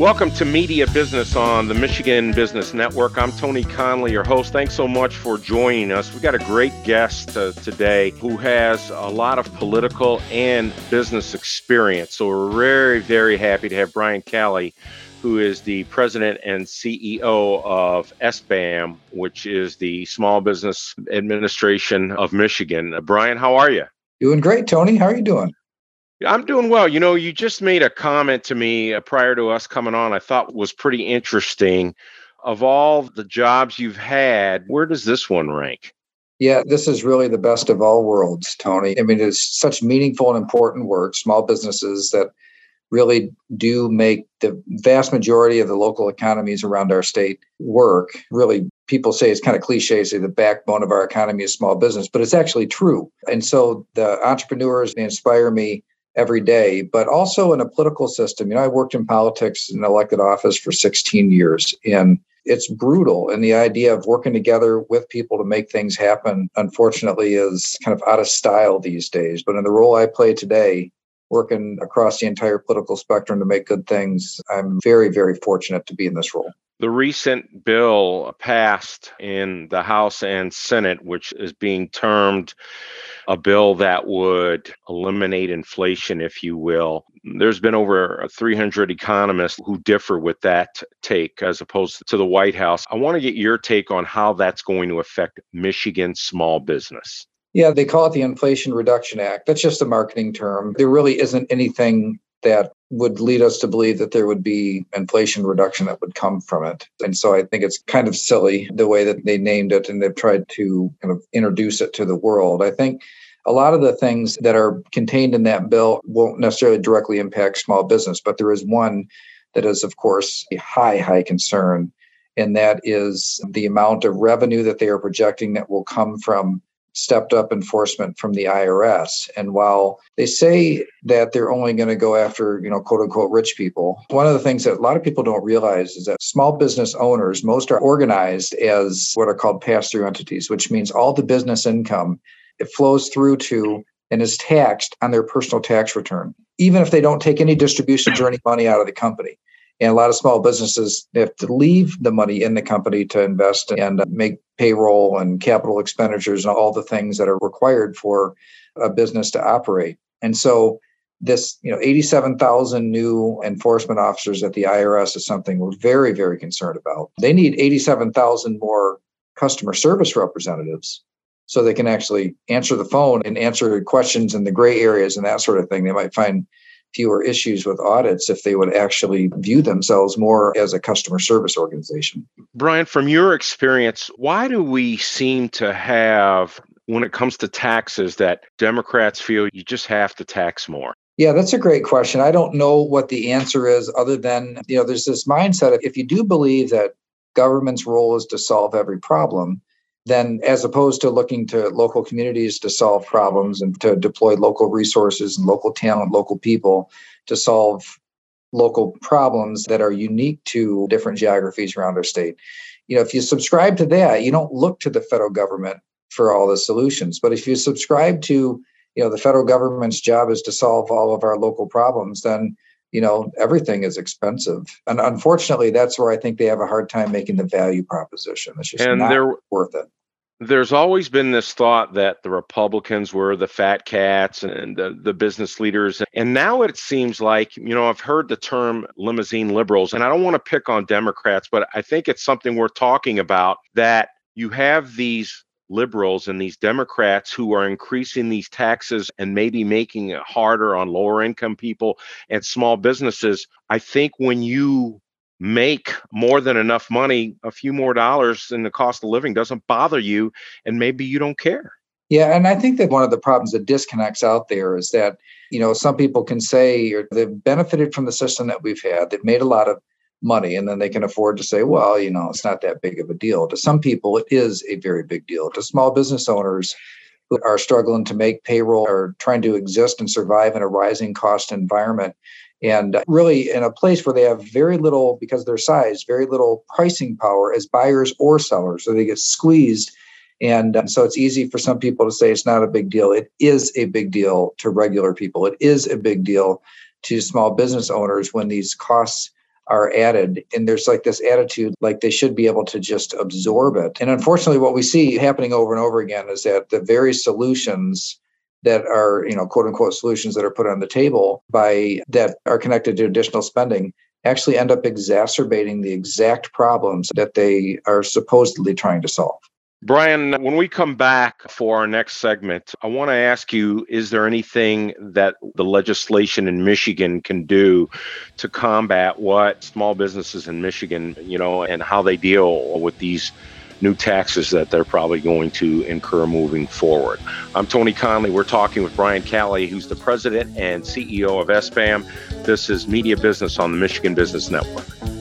Welcome to Media Business on the Michigan Business Network. I'm Tony Conley, your host. Thanks so much for joining us. We've got a great guest uh, today who has a lot of political and business experience. So we're very, very happy to have Brian Calley, who is the president and CEO of SBAM, which is the Small Business Administration of Michigan. Uh, Brian, how are you? Doing great, Tony. How are you doing? I'm doing well. You know, you just made a comment to me uh, prior to us coming on, I thought was pretty interesting. Of all the jobs you've had, where does this one rank? Yeah, this is really the best of all worlds, Tony. I mean, it's such meaningful and important work, small businesses that really do make the vast majority of the local economies around our state work. Really, people say it's kind of cliche, say the backbone of our economy is small business, but it's actually true. And so the entrepreneurs inspire me every day, but also in a political system. You know, I worked in politics in elected office for 16 years, and it's brutal. And the idea of working together with people to make things happen, unfortunately, is kind of out of style these days. But in the role I play today, working across the entire political spectrum to make good things, I'm very, very fortunate to be in this role. The recent bill passed in the House and Senate, which is being termed a bill that would eliminate inflation, if you will. There's been over 300 economists who differ with that take as opposed to the White House. I want to get your take on how that's going to affect Michigan small business. Yeah, they call it the Inflation Reduction Act. That's just a marketing term. There really isn't anything that would lead us to believe that there would be inflation reduction that would come from it. And so I think it's kind of silly the way that they named it and they've tried to kind of introduce it to the world. I think a lot of the things that are contained in that bill won't necessarily directly impact small business, but there is one that is, of course, a high, high concern. And that is the amount of revenue that they are projecting that will come from stepped up enforcement from the IRS. And while they say that they're only going to go after, you know, quote unquote rich people, one of the things that a lot of people don't realize is that small business owners, most are organized as what are called pass through entities, which means all the business income it flows through to and is taxed on their personal tax return, even if they don't take any distributions or any money out of the company. And a lot of small businesses have to leave the money in the company to invest and uh, make payroll and capital expenditures and all the things that are required for a business to operate. And so this, you know, 87,000 new enforcement officers at the IRS is something we're very, very concerned about. They need 87,000 more customer service representatives so they can actually answer the phone and answer questions in the gray areas and that sort of thing. They might find fewer issues with audits if they would actually view themselves more as a customer service organization. Brian, from your experience, why do we seem to have, when it comes to taxes, that Democrats feel you just have to tax more? Yeah, that's a great question. I don't know what the answer is other than, you know, there's this mindset of if you do believe that government's role is to solve every problem, then as opposed to looking to local communities to solve problems and to deploy local resources and local talent, local people to solve local problems that are unique to different geographies around our state. You know, if you subscribe to that, you don't look to the federal government for all the solutions. But if you subscribe to, you know, the federal government's job is to solve all of our local problems, then you know everything is expensive. And unfortunately that's where i think they have a hard time making the value proposition. It's just and not there, worth it. there's always been this thought that the republicans were the fat cats and the, the business leaders. And now it seems like you know i've heard the term limousine liberals and i don't want to pick on democrats but i think it's something worth talking about that you have these liberals and these Democrats who are increasing these taxes and maybe making it harder on lower income people and small businesses. I think when you make more than enough money, a few more dollars in the cost of living doesn't bother you, and maybe you don't care. Yeah, and I think that one of the problems that disconnects out there is that, you know, some people can say they've benefited from the system that we've had. They've made a lot of money and then they can afford to say well you know it's not that big of a deal. To some people it is a very big deal. To small business owners who are struggling to make payroll or trying to exist and survive in a rising cost environment and really in a place where they have very little because their size very little pricing power as buyers or sellers so they get squeezed. And um, so it's easy for some people to say it's not a big deal. It is a big deal to regular people. It is a big deal to small business owners when these costs are added and there's like this attitude like they should be able to just absorb it. And unfortunately what we see happening over and over again is that the very solutions that are you know quote unquote solutions that are put on the table by that are connected to additional spending actually end up exacerbating the exact problems that they are supposedly trying to solve Brian, when we come back for our next segment, I want to ask you is there anything that the legislation in Michigan can do to combat what small businesses in Michigan, you know, and how they deal with these new taxes that they're probably going to incur moving forward? I'm Tony Conley. We're talking with Brian Calley, who's the president and CEO of SBAM. This is Media Business on the Michigan Business Network.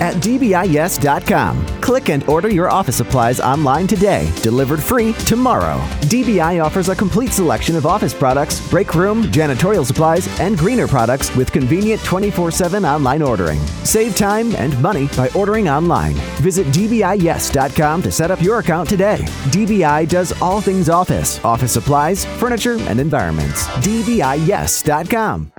At dbiyes.com. Click and order your office supplies online today, delivered free tomorrow. DBI offers a complete selection of office products, break room, janitorial supplies, and greener products with convenient 24 7 online ordering. Save time and money by ordering online. Visit dbiyes.com to set up your account today. DBI does all things office, office supplies, furniture, and environments. dbiyes.com.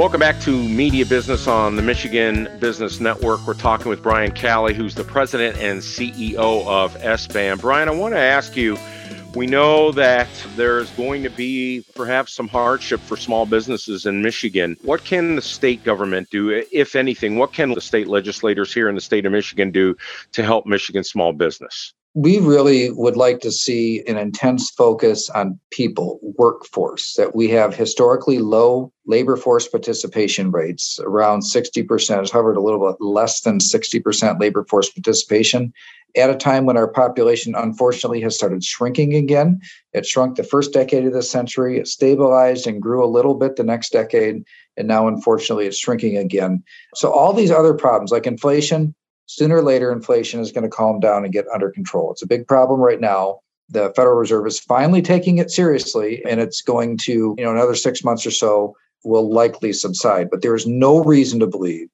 Welcome back to Media Business on the Michigan Business Network. We're talking with Brian Calley, who's the president and CEO of SBAM. Brian, I want to ask you we know that there's going to be perhaps some hardship for small businesses in Michigan. What can the state government do, if anything? What can the state legislators here in the state of Michigan do to help Michigan small business? We really would like to see an intense focus on people, workforce, that we have historically low labor force participation rates, around 60%, has hovered a little bit less than 60% labor force participation at a time when our population unfortunately has started shrinking again. It shrunk the first decade of the century, it stabilized and grew a little bit the next decade, and now unfortunately it's shrinking again. So all these other problems like inflation, sooner or later inflation is going to calm down and get under control. It's a big problem right now. The Federal Reserve is finally taking it seriously, and it's going to, you know, another six months or so will likely subside. But there is no reason to believe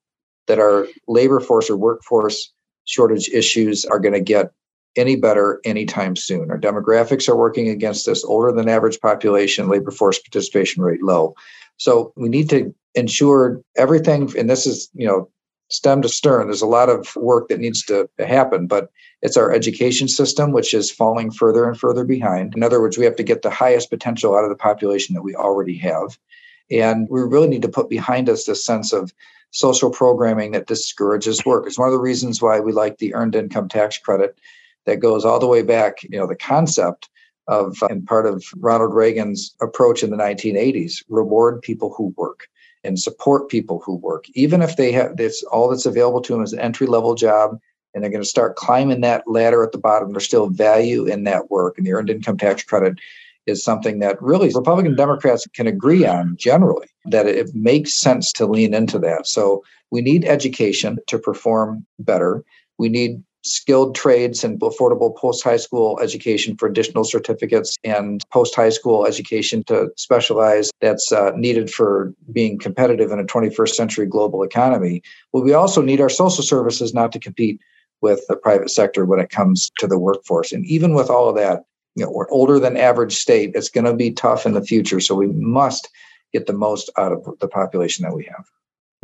that our labor force or workforce shortage issues are going to get any better anytime soon. Our demographics are working against us, older than average population, labor force participation rate low. So we need to ensure everything, and this is, you know, stem to stern. There's a lot of work that needs to happen, but it's our education system, which is falling further and further behind. In other words, we have to get the highest potential out of the population that we already have. And we really need to put behind us this sense of social programming that discourages work. It's one of the reasons why we like the earned income tax credit that goes all the way back, you know, the concept of and part of Ronald Reagan's approach in the 1980s, reward people who work and support people who work, even if they have this all that's available to them is an entry level job and they're going to start climbing that ladder at the bottom. There's still value in that work, and the earned income tax credit is something that really Republican Democrats can agree on generally that it makes sense to lean into that. So we need education to perform better. We need skilled trades and affordable post high school education for additional certificates and post high school education to specialize that's uh, needed for being competitive in a 21st century global economy. But we also need our social services not to compete with the private sector when it comes to the workforce. And even with all of that, you know, we're older than average state. It's going to be tough in the future. So we must get the most out of the population that we have.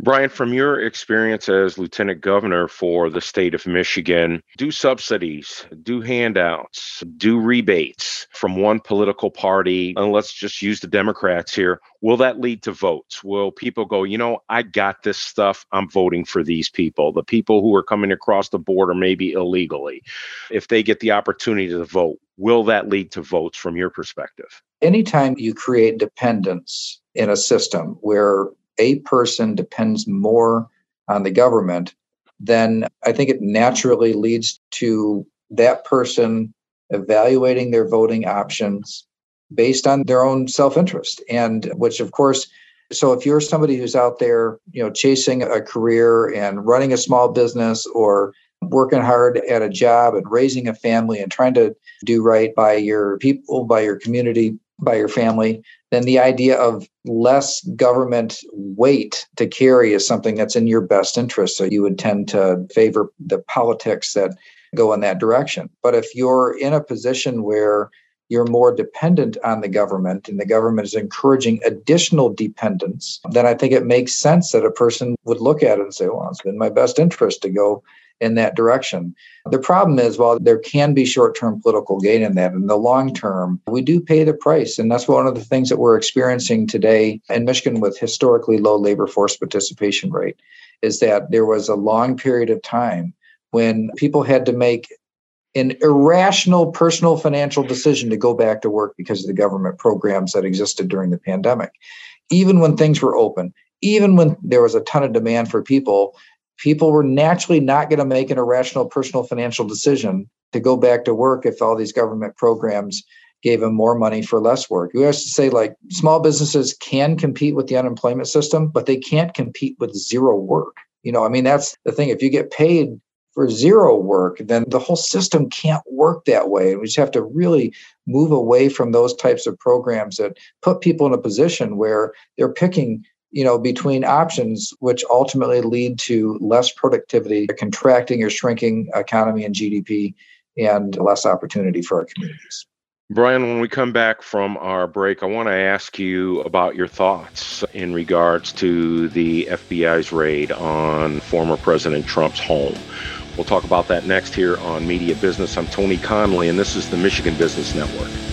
Brian, from your experience as lieutenant governor for the state of Michigan, do subsidies, do handouts, do rebates from one political party, and let's just use the Democrats here. Will that lead to votes? Will people go, you know, I got this stuff, I'm voting for these people, the people who are coming across the border maybe illegally? If they get the opportunity to vote, will that lead to votes from your perspective? Anytime you create dependence in a system where a person depends more on the government, then I think it naturally leads to that person evaluating their voting options based on their own self-interest. And which of course so if you're somebody who's out there you know chasing a career and running a small business or working hard at a job and raising a family and trying to do right by your people by your community by your family, then the idea of less government weight to carry is something that's in your best interest. So you would tend to favor the politics that go in that direction. But if you're in a position where you're more dependent on the government and the government is encouraging additional dependence, then I think it makes sense that a person would look at it and say, well, it's in my best interest to go in that direction. The problem is, while there can be short term political gain in that, in the long term, we do pay the price. And that's one of the things that we're experiencing today in Michigan with historically low labor force participation rate, is that there was a long period of time when people had to make an irrational personal financial decision to go back to work because of the government programs that existed during the pandemic. Even when things were open, even when there was a ton of demand for people, people were naturally not going to make an irrational personal financial decision to go back to work if all these government programs gave them more money for less work. We have to say, like, small businesses can compete with the unemployment system, but they can't compete with zero work. You know, I mean, that's the thing. If you get paid for zero work, then the whole system can't work that way. We just have to really move away from those types of programs that put people in a position where they're picking you know between options which ultimately lead to less productivity a contracting or shrinking economy and gdp and less opportunity for our communities Brian, when we come back from our break, I want to ask you about your thoughts in regards to the FBI's raid on former President Trump's home. We'll talk about that next here on Media Business. I'm Tony Conley, and this is the Michigan Business Network.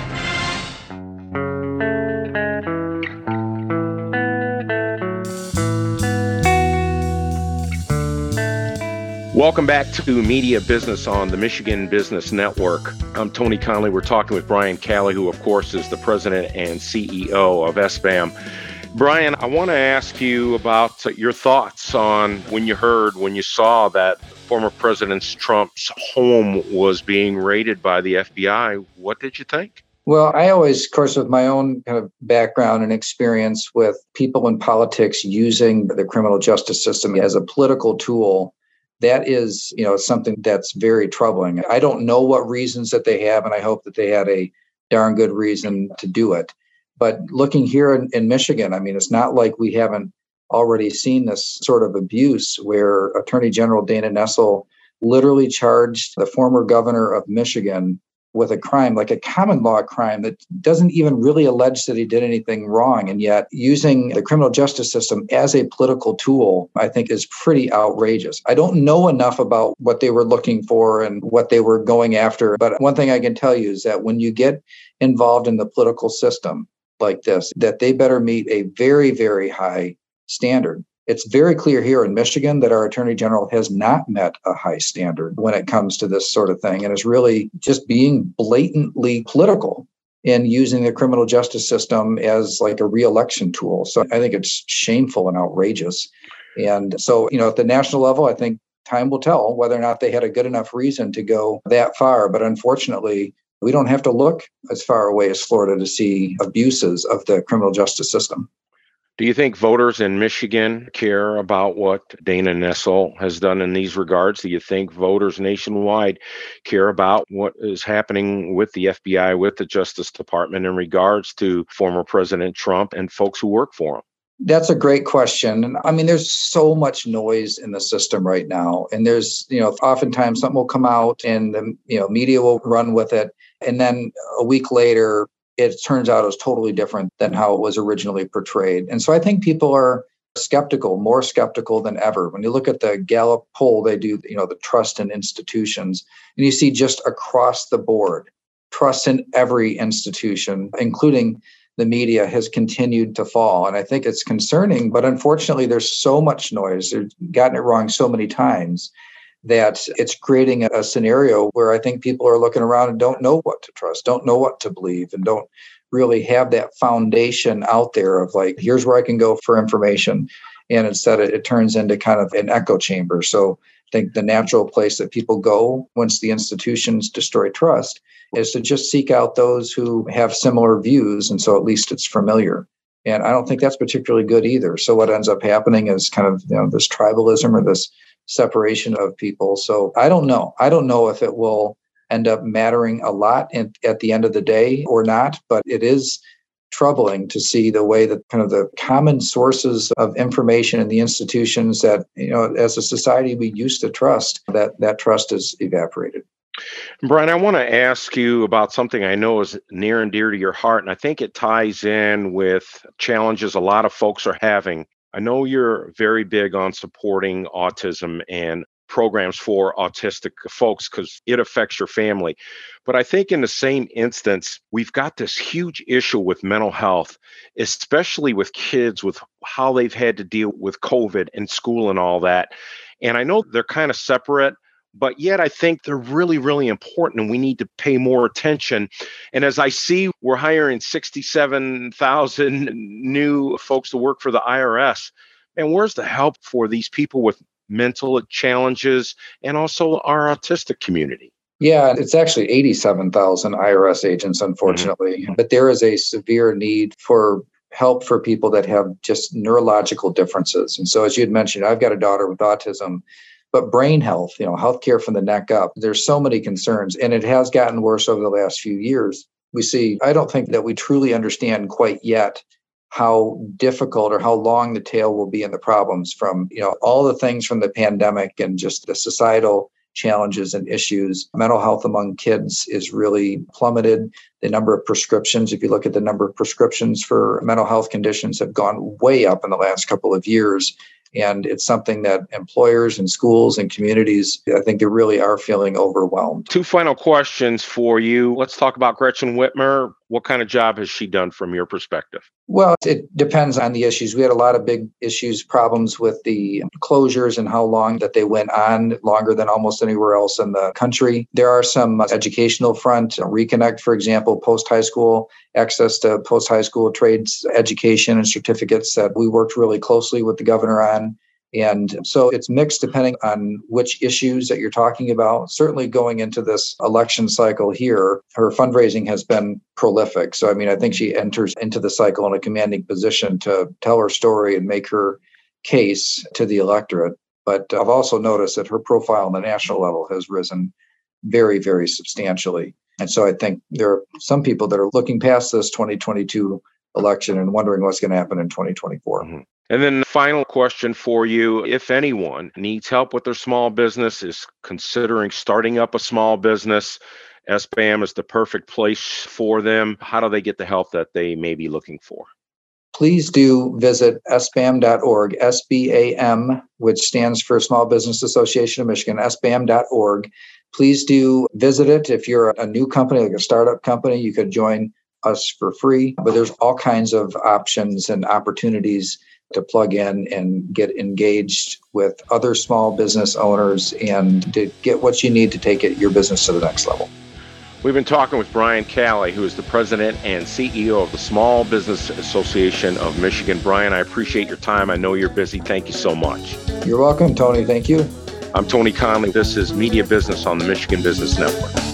Welcome back to Media Business on the Michigan Business Network. I'm Tony Conley. We're talking with Brian Calley, who, of course, is the president and CEO of SBAM. Brian, I want to ask you about your thoughts on when you heard, when you saw that former President Trump's home was being raided by the FBI. What did you think? Well, I always, of course, with my own kind of background and experience with people in politics using the criminal justice system as a political tool that is you know something that's very troubling. I don't know what reasons that they have and i hope that they had a darn good reason to do it. But looking here in, in michigan i mean it's not like we haven't already seen this sort of abuse where attorney general dana nessel literally charged the former governor of michigan with a crime, like a common law crime that doesn't even really allege that he did anything wrong. And yet, using the criminal justice system as a political tool, I think is pretty outrageous. I don't know enough about what they were looking for and what they were going after. But one thing I can tell you is that when you get involved in the political system like this, that they better meet a very, very high standard. It's very clear here in Michigan that our attorney general has not met a high standard when it comes to this sort of thing and is really just being blatantly political in using the criminal justice system as like a reelection tool. So I think it's shameful and outrageous. And so, you know, at the national level, I think time will tell whether or not they had a good enough reason to go that far. But unfortunately, we don't have to look as far away as Florida to see abuses of the criminal justice system. Do you think voters in Michigan care about what Dana Nessel has done in these regards? Do you think voters nationwide care about what is happening with the FBI, with the Justice Department in regards to former President Trump and folks who work for him? That's a great question. And I mean, there's so much noise in the system right now. And there's, you know, oftentimes something will come out and the, you know, media will run with it. And then a week later, it turns out was totally different than how it was originally portrayed. And so I think people are skeptical, more skeptical than ever. When you look at the Gallup poll, they do, you know, the trust in institutions, and you see just across the board, trust in every institution, including the media, has continued to fall. And I think it's concerning, but unfortunately, there's so much noise. They've gotten it wrong so many times that it's creating a scenario where I think people are looking around and don't know what to trust, don't know what to believe, and don't really have that foundation out there of like, here's where I can go for information. And instead, it, it turns into kind of an echo chamber. So I think the natural place that people go once the institutions destroy trust is to just seek out those who have similar views. And so at least it's familiar. And I don't think that's particularly good either. So what ends up happening is kind of you know this tribalism or this separation of people. So I don't know. I don't know if it will end up mattering a lot in, at the end of the day or not, but it is troubling to see the way that kind of the common sources of information in the institutions that you know as a society we used to trust that that trust is evaporated Brian, I want to ask you about something I know is near and dear to your heart, and I think it ties in with challenges a lot of folks are having. I know you're very big on supporting autism and programs for autistic folks because it affects your family. But I think in the same instance, we've got this huge issue with mental health, especially with kids, with how they've had to deal with COVID and school and all that. And I know they're kind of separate, but yet I think they're really, really important and we need to pay more attention. And as I see, we're hiring 67,000 new folks to work for the IRS. And where's the help for these people with mental challenges and also our autistic community? Yeah, it's actually 87,000 IRS agents, mm-hmm. unfortunately. Mm-hmm. But there is a severe need for help for people that have just neurological differences. And so, as you had mentioned, I've got a daughter with autism but brain health, you know, healthcare from the neck up, there's so many concerns. And it has gotten worse over the last few years. We see, I don't think that we truly understand quite yet how difficult or how long the tail will be in the problems from, you know, all the things from the pandemic and just the societal challenges and issues. Mental health among kids is really plummeted. The number of prescriptions, if you look at the number of prescriptions for mental health conditions, have gone way up in the last couple of years. And it's something that employers and schools and communities, I think they really are feeling overwhelmed. Two final questions for you. Let's talk about Gretchen Whitmer. What kind of job has she done from your perspective? Well, it depends on the issues. We had a lot of big issues, problems with the closures and how long that they went on, longer than almost anywhere else in the country. There are some educational front, Reconnect, for example, post high school, access to post high school trades education and certificates that we worked really closely with the governor on. And so it's mixed depending on which issues that you're talking about. Certainly going into this election cycle here, her fundraising has been prolific. So, I mean, I think she enters into the cycle in a commanding position to tell her story and make her case to the electorate. But I've also noticed that her profile on the national level has risen very, very substantially. And so I think there are some people that are looking past this 2022 election and wondering what's going to happen in 2024. Mm-hmm. And then the final question for you if anyone needs help with their small business, is considering starting up a small business, SBAM is the perfect place for them. How do they get the help that they may be looking for? Please do visit sbam.org, SBAM, which stands for Small Business Association of Michigan, sbam.org. Please do visit it. If you're a new company, like a startup company, you could join us for free. But there's all kinds of options and opportunities to plug in and get engaged with other small business owners and to get what you need to take it, your business to the next level. We've been talking with Brian Calley, who is the president and CEO of the Small Business Association of Michigan. Brian, I appreciate your time. I know you're busy. Thank you so much. You're welcome, Tony. Thank you. I'm Tony Conley. This is Media Business on the Michigan Business Network.